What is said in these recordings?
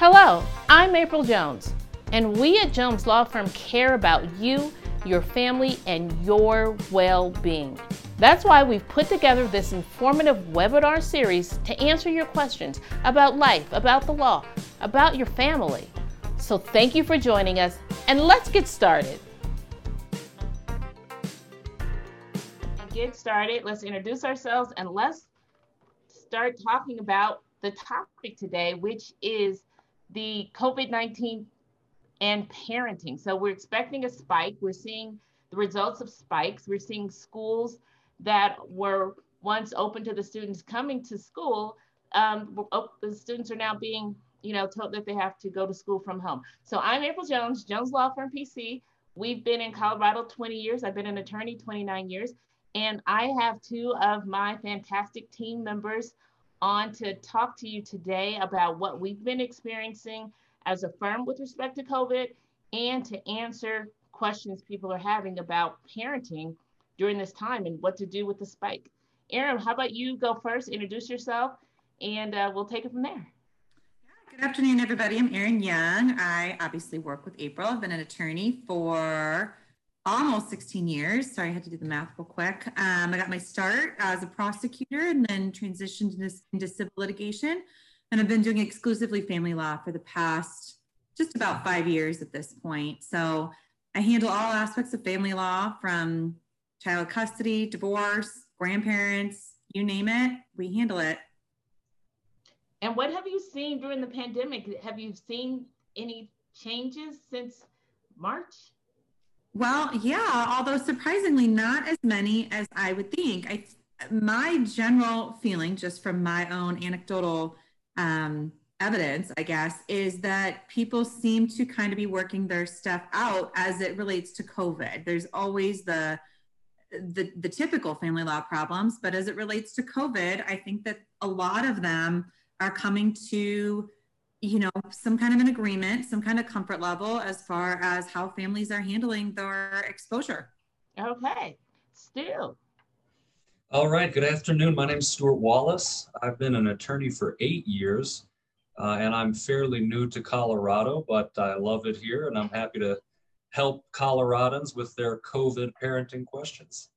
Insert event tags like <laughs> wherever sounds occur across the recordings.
Hello, I'm April Jones, and we at Jones Law Firm care about you, your family, and your well being. That's why we've put together this informative webinar series to answer your questions about life, about the law, about your family. So thank you for joining us, and let's get started. Get started. Let's introduce ourselves and let's start talking about the topic today, which is the COVID 19 and parenting. So we're expecting a spike. We're seeing the results of spikes. We're seeing schools that were once open to the students coming to school. Um, the students are now being, you know, told that they have to go to school from home. So I'm April Jones, Jones Law Firm PC. We've been in Colorado 20 years. I've been an attorney 29 years. And I have two of my fantastic team members on to talk to you today about what we've been experiencing as a firm with respect to COVID and to answer questions people are having about parenting during this time and what to do with the spike. Erin, how about you go first, introduce yourself, and uh, we'll take it from there. Good afternoon, everybody. I'm Erin Young. I obviously work with April. I've been an attorney for almost 16 years. Sorry, I had to do the math real quick. Um, I got my start as a prosecutor and then transitioned into, into civil litigation. And I've been doing exclusively family law for the past just about five years at this point. So I handle all aspects of family law from child custody, divorce, grandparents, you name it, we handle it. And what have you seen during the pandemic? Have you seen any changes since March? Well, yeah, although surprisingly not as many as I would think. I my general feeling, just from my own anecdotal um, evidence, I guess, is that people seem to kind of be working their stuff out as it relates to COVID. There's always the the, the typical family law problems, but as it relates to COVID, I think that a lot of them are coming to you know some kind of an agreement some kind of comfort level as far as how families are handling their exposure. Okay Stu. All right good afternoon. My name is stuart wallace. I've been an attorney for eight years uh, and i'm fairly new to colorado but i love it here and i'm happy to help coloradans with their covid parenting questions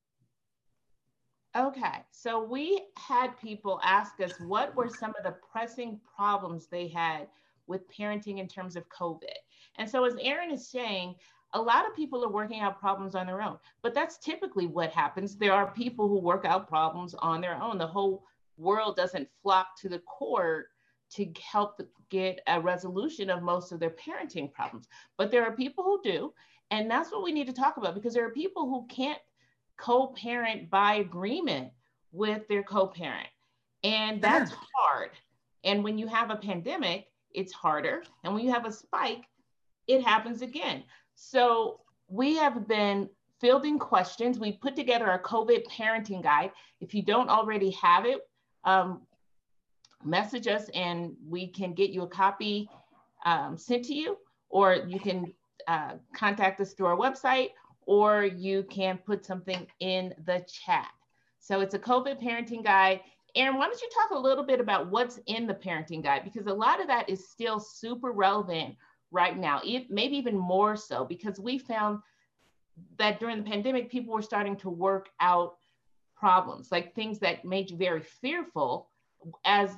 Okay, so we had people ask us what were some of the pressing problems they had with parenting in terms of COVID. And so, as Erin is saying, a lot of people are working out problems on their own, but that's typically what happens. There are people who work out problems on their own. The whole world doesn't flock to the court to help get a resolution of most of their parenting problems, but there are people who do. And that's what we need to talk about because there are people who can't co-parent by agreement with their co-parent. And that's hard. And when you have a pandemic it's harder. And when you have a spike it happens again. So we have been fielding questions. We put together a covid parenting guide. If you don't already have it um, message us and we can get you a copy um, sent to you or you can uh, contact us through our website or you can put something in the chat. So it's a COVID parenting guide. Erin, why don't you talk a little bit about what's in the parenting guide? Because a lot of that is still super relevant right now, maybe even more so, because we found that during the pandemic, people were starting to work out problems, like things that made you very fearful as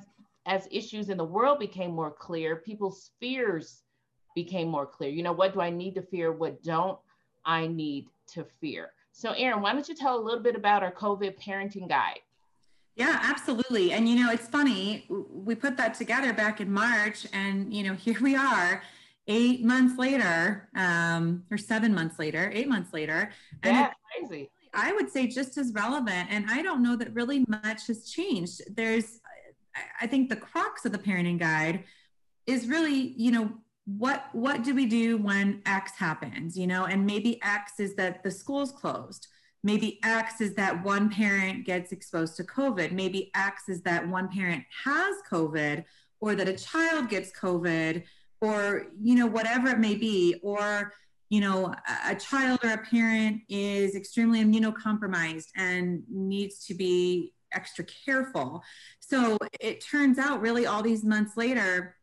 as issues in the world became more clear, people's fears became more clear. You know, what do I need to fear? What don't I need to fear. So, Erin, why don't you tell a little bit about our COVID parenting guide? Yeah, absolutely. And you know, it's funny, we put that together back in March, and you know, <laughs> here we are eight months later, um, or seven months later, eight months later. And That's crazy. I would say just as relevant. And I don't know that really much has changed. There's, I think the crux of the parenting guide is really, you know, what what do we do when x happens you know? And maybe x is that the school's closed. Maybe x is that one parent gets exposed to covid. Maybe x is that one parent has covid or that a child gets covid or you know whatever it may be. Or you know a child or a parent is extremely immunocompromised and needs to be extra careful. So it turns out really all these months later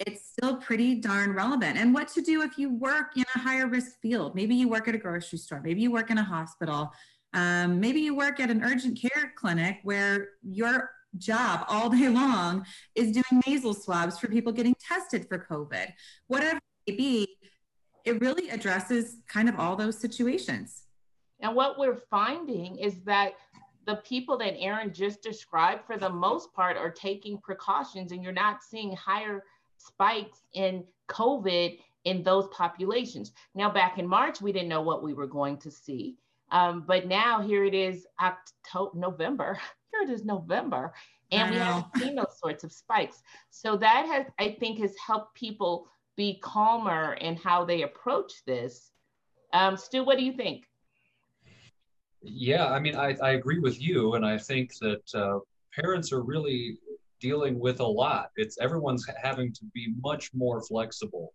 it's still pretty darn relevant. And what to do if you work in a higher risk field? Maybe you work at a grocery store, maybe you work in a hospital, um, maybe you work at an urgent care clinic where your job all day long is doing nasal swabs for people getting tested for COVID. Whatever it may be, it really addresses kind of all those situations. And what we're finding is that the people that Erin just described, for the most part, are taking precautions, and you're not seeing higher spikes in COVID in those populations. Now, back in March, we didn't know what we were going to see. Um, but now here it is October, November. <laughs> Here it is November, and we haven't seen those sorts of spikes. So that has, I think, has helped people be calmer in how they approach this. Um, Stu, what do you think? Yeah, I mean, I, I agree with you, and I think that uh, parents are really dealing with a lot. It's everyone's having to be much more flexible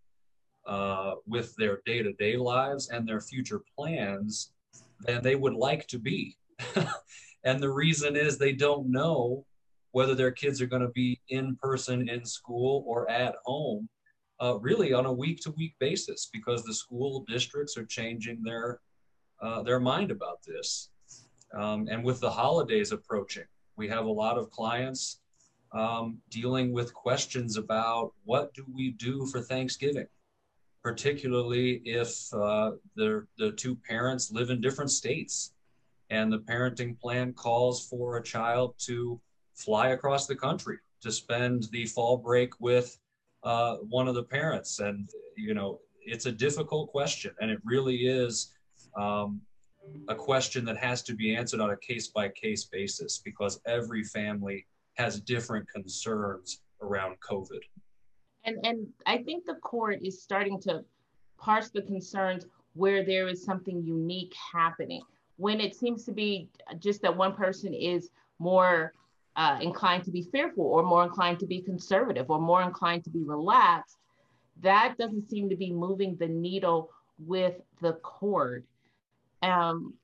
uh, with their day-to-day lives and their future plans than they would like to be. <laughs> and the reason is they don't know whether their kids are going to be in person in school or at home uh, really on a week to week basis because the school districts are changing their uh, their mind about this um, and with the holidays approaching we have a lot of clients um, dealing with questions about what do we do for thanksgiving particularly if uh, the, the two parents live in different states and the parenting plan calls for a child to fly across the country to spend the fall break with uh, one of the parents. And, you know, it's a difficult question. And it really is um, a question that has to be answered on a case by case basis because every family has different concerns around COVID. And, and I think the court is starting to parse the concerns where there is something unique happening. When it seems to be just that one person is more uh, inclined to be fearful or more inclined to be conservative or more inclined to be relaxed, that doesn't seem to be moving the needle with the court. Um,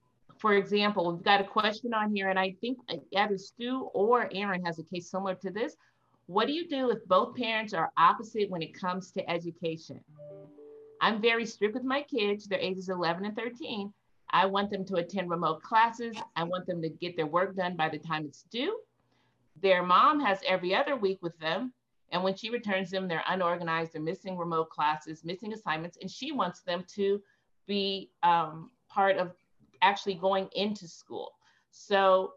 for example, we've got a question on here, and I think either Stu or Erin has a case similar to this. What do you do if both parents are opposite when it comes to education? I'm very strict with my kids. Their ages 11 and 13. I want them to attend remote classes. I want them to get their work done by the time it's due. Their mom has every other week with them. And when she returns them, they're unorganized, they're missing remote classes, missing assignments, and she wants them to be um, part of actually going into school. So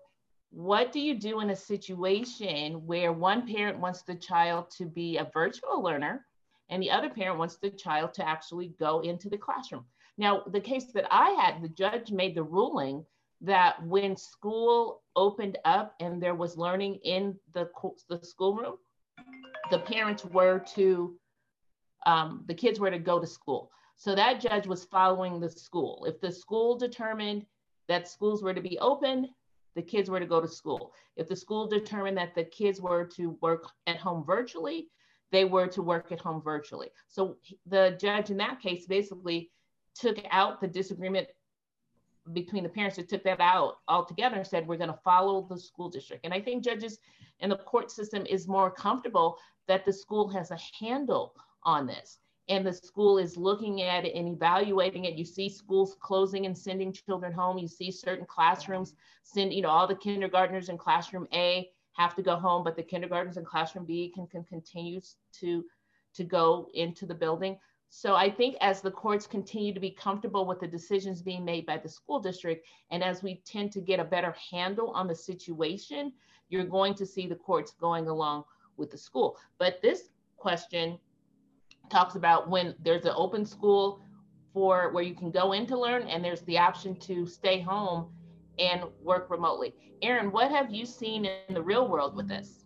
what do you do in a situation where one parent wants the child to be a virtual learner and the other parent wants the child to actually go into the classroom? Now, the case that I had, the judge made the ruling that when school opened up and there was learning in the, the schoolroom, the parents were to, um, the kids were to go to school. So that judge was following the school. If the school determined that schools were to be open, the kids were to go to school. If the school determined that the kids were to work at home virtually, they were to work at home virtually. So the judge in that case basically took out the disagreement between the parents that took that out altogether and said we're going to follow the school district. And I think judges and the court system is more comfortable that the school has a handle on this and the school is looking at it and evaluating it. You see schools closing and sending children home. You see certain classrooms send, you know, all the kindergartners in classroom A have to go home, but the kindergartners in classroom B can, can continue to, to go into the building. So I think as the courts continue to be comfortable with the decisions being made by the school district, and as we tend to get a better handle on the situation, you're going to see the courts going along with the school. But this question talks about when there's an open school for where you can go in to learn and there's the option to stay home and work remotely. Erin, what have you seen in the real world with this?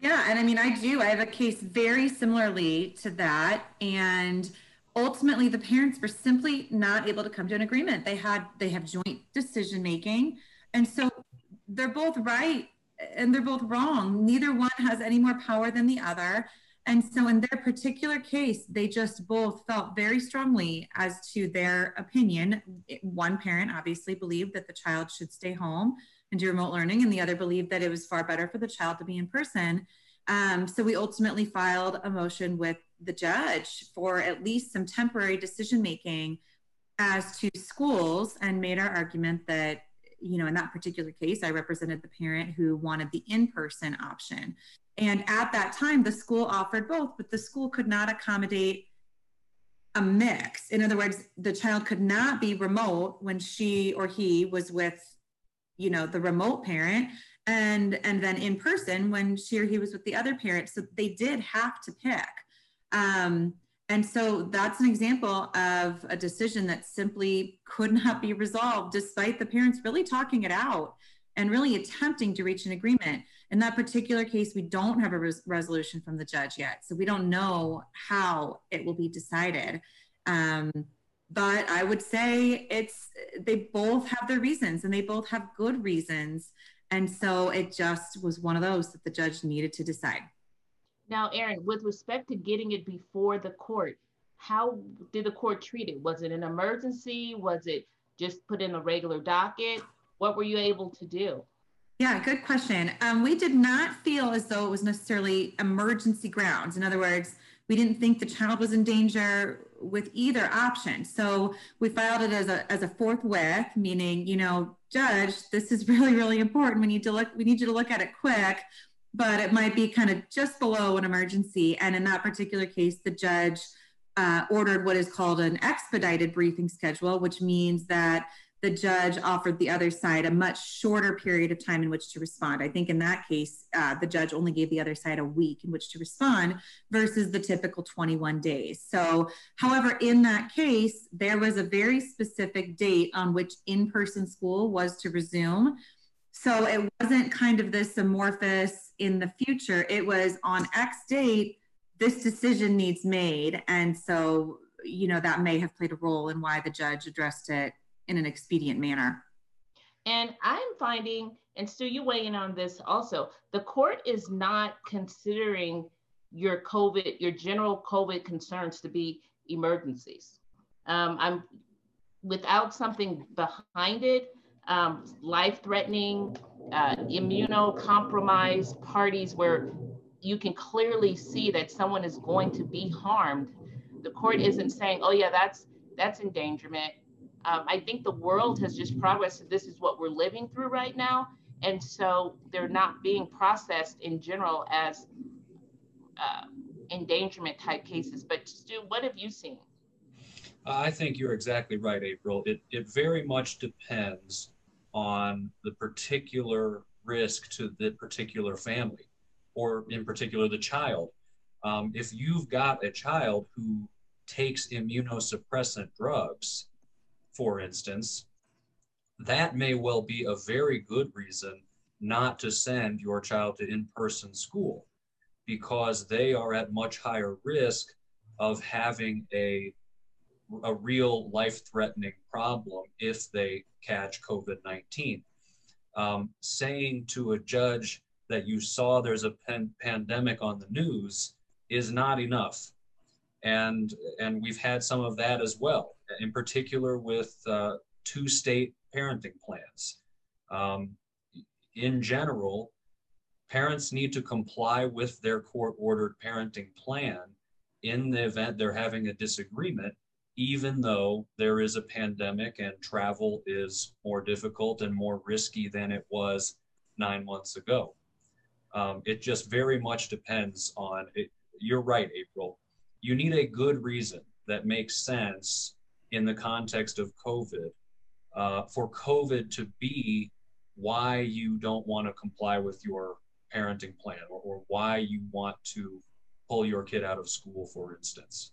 Yeah, and I mean, I do. I have a case very similarly to that. And ultimately, the parents were simply not able to come to an agreement. They had, they have joint decision making. And so they're both right and they're both wrong. Neither one has any more power than the other. And so, in their particular case, they just both felt very strongly as to their opinion. One parent obviously believed that the child should stay home and do remote learning, and the other believed that it was far better for the child to be in person. Um, so we ultimately filed a motion with the judge for at least some temporary decision making as to schools and made our argument that you know in that particular case i represented the parent who wanted the in-person option and at that time the school offered both but the school could not accommodate a mix. In other words the child could not be remote when she or he was with you know the remote parent and and then in person when she or he was with the other parent. So they did have to pick. Um, and so that's an example of a decision that simply could not be resolved despite the parents really talking it out and really attempting to reach an agreement in that particular case we don't have a res- resolution from the judge yet so we don't know how it will be decided um, but i would say it's they both have their reasons and they both have good reasons and so it just was one of those that the judge needed to decide. Now, Erin, with respect to getting it before the court, how did the court treat it? Was it an emergency? Was it just put in a regular docket? What were you able to do? Yeah, good question. Um, we did not feel as though it was necessarily emergency grounds. In other words, we didn't think the child was in danger with either option. So we filed it as a as a forthwith, meaning, you know, judge, this is <laughs> really, really important. We need to look, we need you to look at it quick, but it might be kind of just below an emergency. And in that particular case, the judge uh, ordered what is called an expedited briefing schedule, which means that the judge offered the other side a much shorter period of time in which to respond. I think in that case, uh, the judge only gave the other side a week in which to respond versus the typical 21 days. So, however, in that case, there was a very specific date on which in person school was to resume. So, it wasn't kind of this amorphous in the future, it was on X date, this decision needs made. And so, you know, that may have played a role in why the judge addressed it in an expedient manner. And I'm finding, and Stu, you weigh in on this also, the court is not considering your COVID, your general COVID concerns to be emergencies. Um, I'm without something behind it, um, life-threatening, uh, immunocompromised parties where you can clearly see that someone is going to be harmed. The court isn't saying, "Oh yeah, that's that's endangerment um, I think the world has just progressed. This is what we're living through right now. And so they're not being processed in general as uh, endangerment type cases. But Stu, what have you seen? I think you're exactly right, April. It, it very much depends on the particular risk to the particular family, or in particular, the child. Um, if you've got a child who takes immunosuppressant drugs, for instance, that may well be a very good reason not to send your child to in person school because they are at much higher risk of having a, a real life threatening problem if they catch COVID 19. Um, saying to a judge that you saw there's a pan- pandemic on the news is not enough. And, and we've had some of that as well in particular with uh, two state parenting plans. Um, in general, parents need to comply with their court ordered parenting plan in the event they're having a disagreement, even though there is a pandemic and travel is more difficult and more risky than it was nine months ago. Um, it just very much depends on it. You're right, April. You need a good reason that makes sense in the context of COVID, uh, for COVID to be why you don't want to comply with your parenting plan or, or why you want to pull your kid out of school, for instance.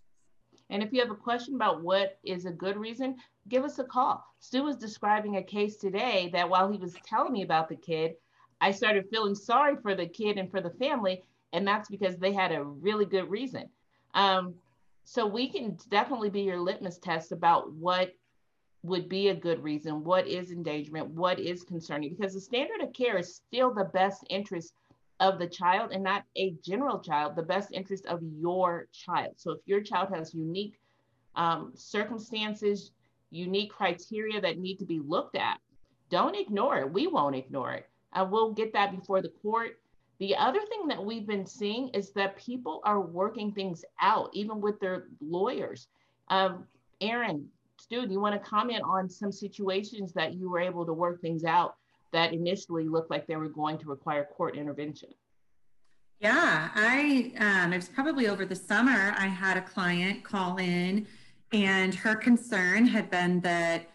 And if you have a question about what is a good reason, give us a call. Stu was describing a case today that while he was telling me about the kid, I started feeling sorry for the kid and for the family. And that's because they had a really good reason. Um, so we can definitely be your litmus test about what would be a good reason, what is endangerment, what is concerning, because the standard of care is still the best interest of the child and not a general child, the best interest of your child. So if your child has unique um, circumstances, unique criteria that need to be looked at, don't ignore it. We won't ignore it. Uh, we'll get that before the court The other thing that we've been seeing is that people are working things out, even with their lawyers. Um, Erin, Stu, do you want to comment on some situations that you were able to work things out that initially looked like they were going to require court intervention? Yeah, I um, it was probably over the summer. I had a client call in, and her concern had been that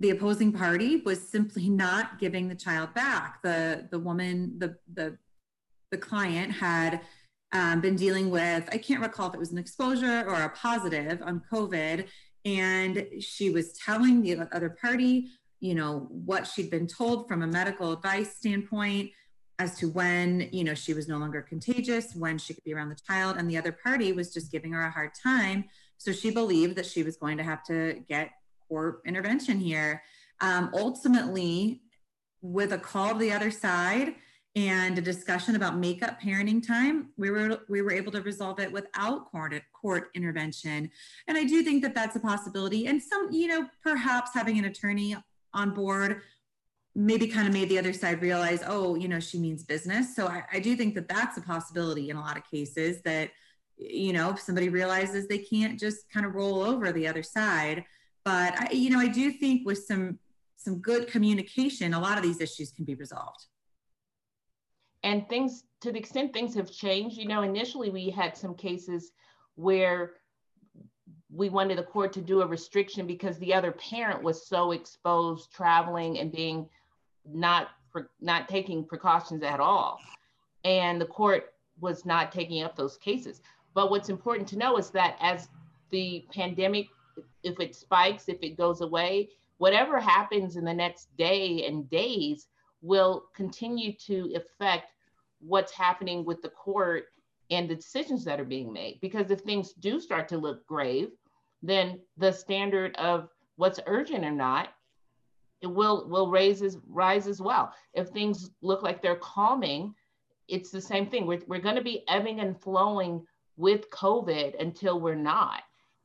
the opposing party was simply not giving the child back. The the woman, the the the client had um, been dealing with, I can't recall if it was an exposure or a positive on COVID. And she was telling the other party, you know, what she'd been told from a medical advice standpoint as to when, you know, she was no longer contagious, when she could be around the child. And the other party was just giving her a hard time. So she believed that she was going to have to get court intervention here. Um, ultimately, with a call to the other side, and a discussion about makeup parenting time we were we were able to resolve it without court court intervention. And i do think that that's a possibility. And some you know perhaps having an attorney on board maybe kind of made the other side realize oh you know she means business. So I, I do think that that's a possibility in a lot of cases that you know if somebody realizes they can't just kind of roll over the other side. But i you know i do think with some some good communication a lot of these issues can be resolved and things to the extent things have changed you know initially we had some cases where we wanted the court to do a restriction because the other parent was so exposed traveling and being not not taking precautions at all. And the court was not taking up those cases. But what's important to know is that as the pandemic if it spikes if it goes away whatever happens in the next day and days will continue to affect what's happening with the court and the decisions that are being made. Because if things do start to look grave, then the standard of what's urgent or not it will will raise as, rise as well. If things look like they're calming, it's the same thing. We're, we're going to be ebbing and flowing with COVID until we're not.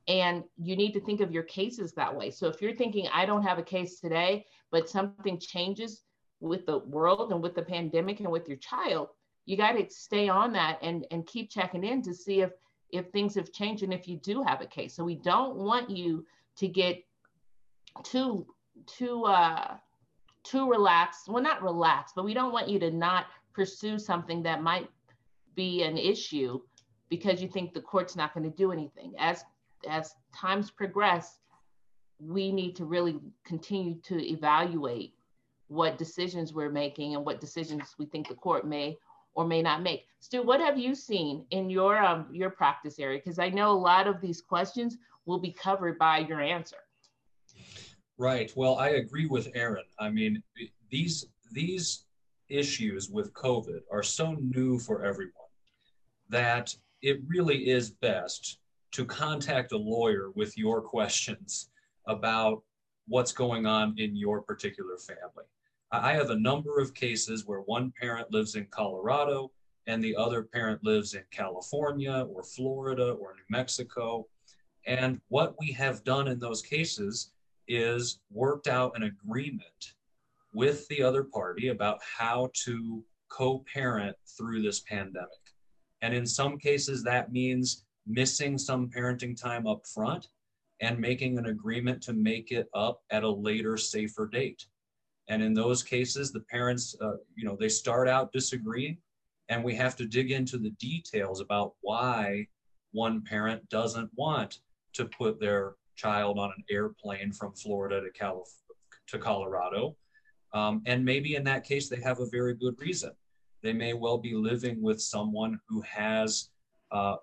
And you need to think of your cases that way. So if you're thinking, I don't have a case today, but something changes with the world and with the pandemic and with your child, you got to stay on that and and keep checking in to see if if things have changed and if you do have a case. So we don't want you to get too too uh too relaxed. Well not relaxed but we don't want you to not pursue something that might be an issue because you think the court's not going to do anything. As as times progress we need to really continue to evaluate what decisions we're making and what decisions we think the court may or may not make. Stu, what have you seen in your um, your practice area? Because I know a lot of these questions will be covered by your answer. Right. Well, I agree with Erin. I mean, these these issues with COVID are so new for everyone that it really is best to contact a lawyer with your questions about what's going on in your particular family. I have a number of cases where one parent lives in Colorado and the other parent lives in California or Florida or New Mexico. And what we have done in those cases is worked out an agreement with the other party about how to co parent through this pandemic. And in some cases, that means missing some parenting time up front and making an agreement to make it up at a later, safer date. And in those cases, the parents, uh, you know, they start out disagreeing, and we have to dig into the details about why one parent doesn't want to put their child on an airplane from Florida to, Calif- to Colorado. Um, and maybe in that case, they have a very good reason. They may well be living with someone who has uh,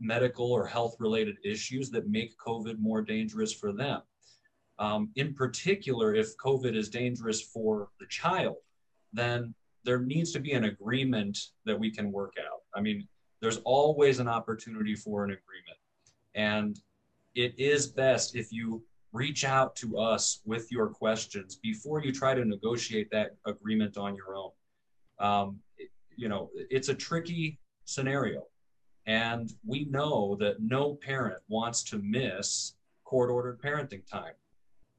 medical or health related issues that make COVID more dangerous for them. Um, in particular, if COVID is dangerous for the child, then there needs to be an agreement that we can work out. I mean, there's always an opportunity for an agreement. And it is best if you reach out to us with your questions before you try to negotiate that agreement on your own. Um, it, you know, it's a tricky scenario. And we know that no parent wants to miss court ordered parenting time.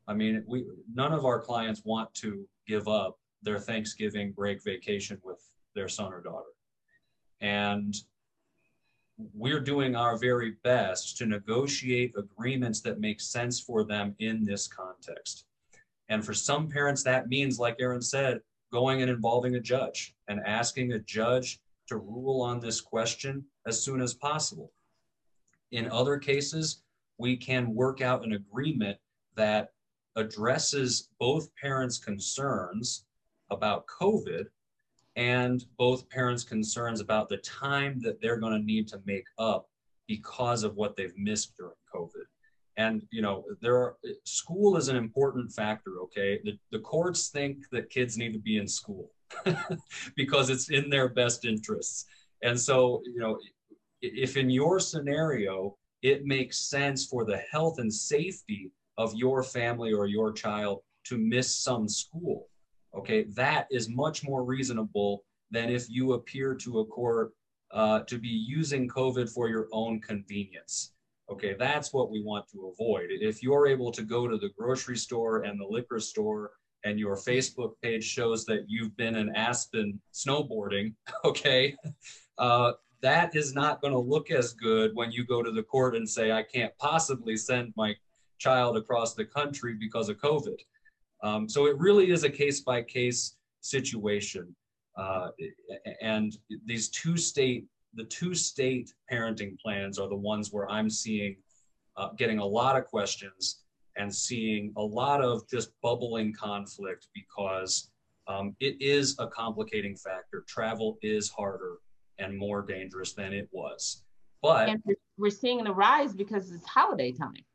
I mean, we none of our clients want to give up their Thanksgiving break vacation with their son or daughter. And we're doing our very best to negotiate agreements that make sense for them in this context. And for some parents, that means, like Erin said, going and involving a judge and asking a judge to rule on this question as soon as possible. In other cases, we can work out an agreement that addresses both parents' concerns about COVID and both parents' concerns about the time that they're going to need to make up because of what they've missed during COVID. And you know, there are school is an important factor. Okay, the, the courts think that kids need to be in school <laughs> because it's in their best interests. And so, you know, if in your scenario it makes sense for the health and safety of your family or your child to miss some school, okay, that is much more reasonable than if you appear to a court uh, to be using COVID for your own convenience. Okay, that's what we want to avoid. If you're able to go to the grocery store and the liquor store and your Facebook page shows that you've been in Aspen snowboarding, <laughs> okay, uh, that is not going to look as good when you go to the court and say, I can't possibly send my child across the country because of COVID. Um, so it really is a case by case situation. Uh, and these two state the two state parenting plans are the ones where I'm seeing uh, getting a lot of questions and seeing a lot of just bubbling conflict because um, it is a complicating factor. Travel is harder and more dangerous than it was. But and we're seeing the rise because it's holiday time.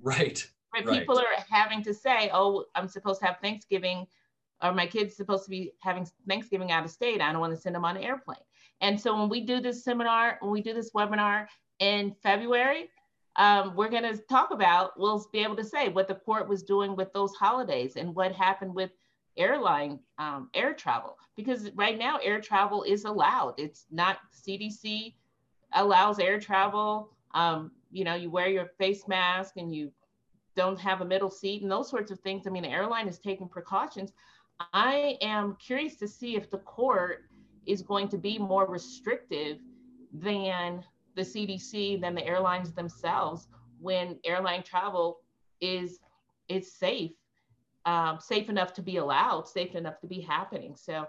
Right. Right. People are having to say, oh, I'm supposed to have Thanksgiving, or my kid's supposed to be having Thanksgiving out of state. I don't want to send them on an airplane. And so when we do this seminar, when we do this webinar in February, um, we're going to talk about, we'll be able to say what the court was doing with those holidays and what happened with airline um, air travel. Because right now, air travel is allowed. It's not CDC allows air travel. Um, you know, you wear your face mask and you don't have a middle seat and those sorts of things. I mean, the airline is taking precautions. I am curious to see if the court is going to be more restrictive than the CDC, than the airlines themselves when airline travel is is safe, um, safe enough to be allowed, safe enough to be happening. So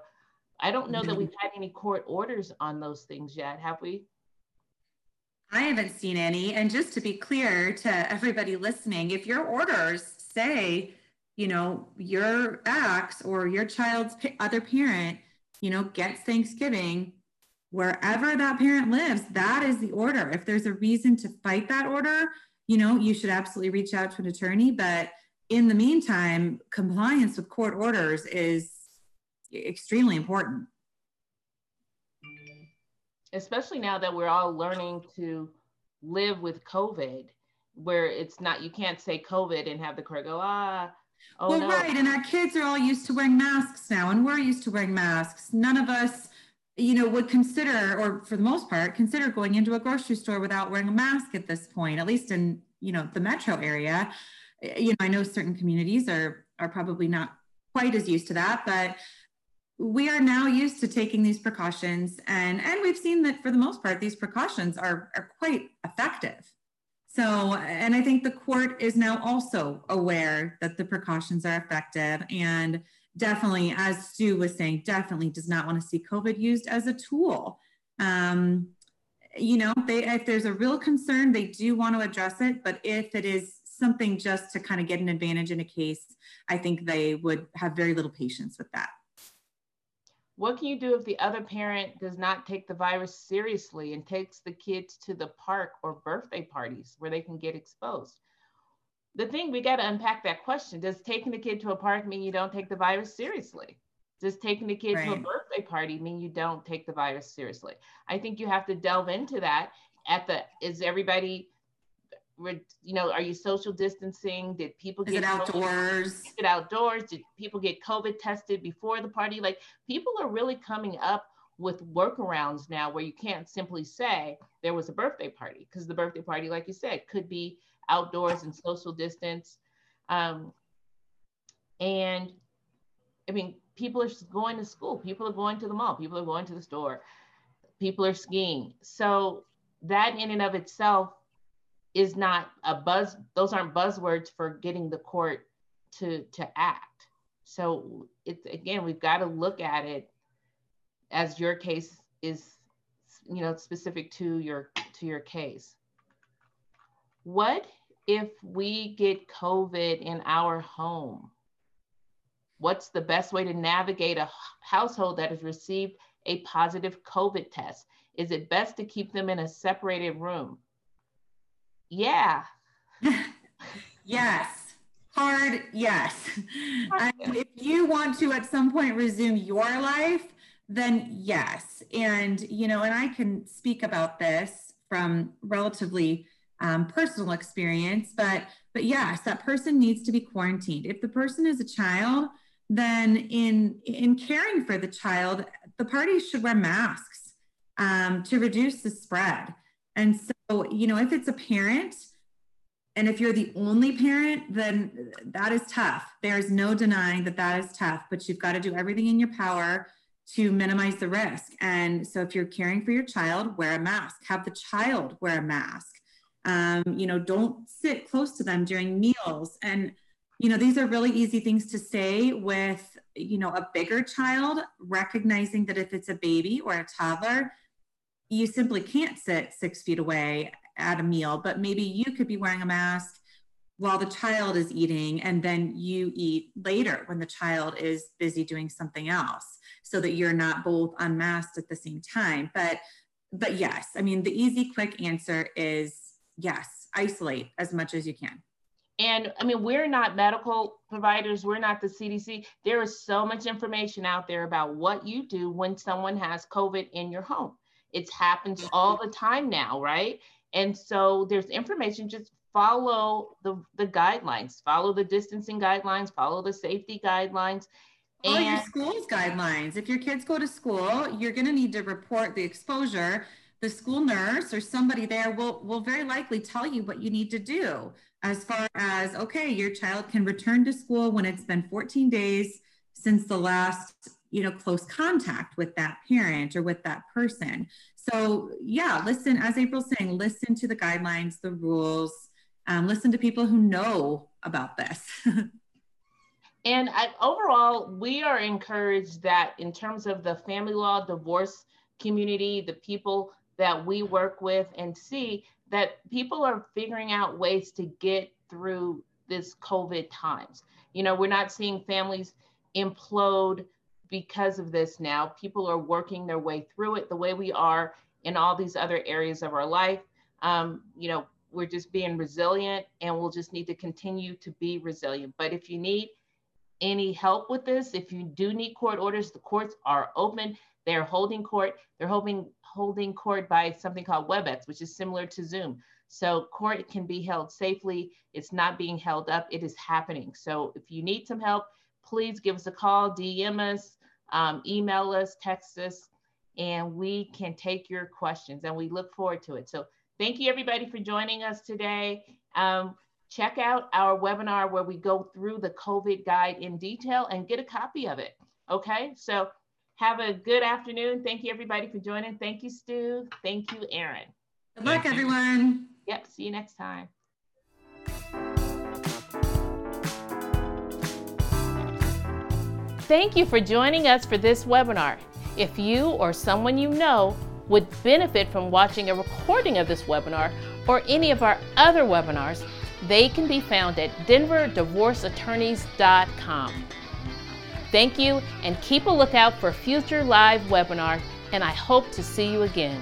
I don't know that we've had any court orders on those things yet, have we? I haven't seen any. And just to be clear to everybody listening, if your orders say, you know, your ex or your child's other parent you know, gets Thanksgiving wherever that parent lives. That is the order. If there's a reason to fight that order, you know, you should absolutely reach out to an attorney. But in the meantime, compliance with court orders is extremely important. Especially now that we're all learning to live with COVID, where it's not, you can't say COVID and have the court go, ah, Oh, well, no. right. And our kids are all used to wearing masks now, and we're used to wearing masks. None of us, you know, would consider, or for the most part, consider going into a grocery store without wearing a mask at this point, at least in, you know, the metro area. You know, I know certain communities are are probably not quite as used to that, but we are now used to taking these precautions and and we've seen that for the most part these precautions are are quite effective so, and I think the court is now also aware that the precautions are effective and definitely, as Stu was saying, definitely does not want to see COVID used as a tool. Um, you know, they, if there's a real concern, they do want to address it. But if it is something just to kind of get an advantage in a case, I think they would have very little patience with that. What can you do if the other parent does not take the virus seriously and takes the kids to the park or birthday parties where they can get exposed? The thing we got to unpack that question does taking the kid to a park mean you don't take the virus seriously? Does taking the kid right. to a birthday party mean you don't take the virus seriously? I think you have to delve into that at the is everybody you know, are you social distancing? Did people Is get outdoors? Get outdoors? Did people get COVID tested before the party? Like people are really coming up with workarounds now where you can't simply say there was a birthday party because the birthday party, like you said, could be outdoors and social distance. Um, and I mean, people are going to school, people are going to the mall, people are going to the store. people are skiing. So that in and of itself is not a buzz, those aren't buzzwords for getting the court to to act. So it's again, we've got to look at it as your case is you know specific to your to your case. What if we get COVID in our home? What's the best way to navigate a household that has received a positive COVID test? Is it best to keep them in a separated room? Yeah. <laughs> yes. Hard, yes. if you want to at some point resume your life, then yes. And, you know, and I can speak about this from relatively um, personal experience, but but yes, that person needs to be quarantined. If the person is a child, then in in caring for the child, the parties should wear masks um, to reduce the spread. And so, you know, if it's a parent, and if you're the only parent, then that is tough. There's no denying that that is tough, but you've got to do everything in your power to minimize the risk. And so, if you're caring for your child, wear a mask. Have the child wear a mask. Um, you know, don't sit close to them during meals. And, you know, these are really easy things to say with, you know, a bigger child, recognizing that if it's a baby or a toddler, you simply can't sit six feet away at a meal, but maybe you could be wearing a mask while the child is eating and then you eat later when the child is busy doing something else so that you're not both unmasked at the same time but but yes i mean the easy quick answer is yes, isolate as much as you can. And I mean, we're not medical providers, we're not the CDC. There is so much information out there about what you do when someone has COVID in your home. It happens all the time now, right? And so there's information, just follow the, the guidelines, follow the distancing guidelines, follow the safety guidelines. Follow and- your school's guidelines. If your kids go to school, you're going to need to report the exposure the school nurse or somebody there will will very likely tell you what you need to do as far as okay your child can return to school when it's been 14 days since the last you know close contact with that parent or with that person so yeah listen as april's saying listen to the guidelines the rules um, listen to people who know about this <laughs> and I, overall we are encouraged that in terms of the family law divorce community the people that we work with and see that people are figuring out ways to get through this COVID times. You know, we're not seeing families implode because of this now. People are working their way through it the way we are in all these other areas of our life. Um, you know, we're just being resilient and we'll just need to continue to be resilient. But if you need any help with this, if you do need court orders, the courts are open. They're holding court. They're holding holding court by something called WebEx, which is similar to Zoom. So court can be held safely. It's not being held up. It is happening. So if you need some help, please give us a call, DM us, um, email us, text us, and we can take your questions. And we look forward to it. So thank you everybody for joining us today. Um, check out our webinar where we go through the COVID guide in detail and get a copy of it. Okay, so have a good afternoon. Thank you, everybody, for joining. Thank you, Stu. Thank you, Erin. Good luck, everyone. Yep. See you next time. Thank you for joining us for this webinar. If you or someone you know would benefit from watching a recording of this webinar or any of our other webinars, they can be found at denverdivorceattorneys.com. Thank you and keep a lookout for future live webinars, and I hope to see you again.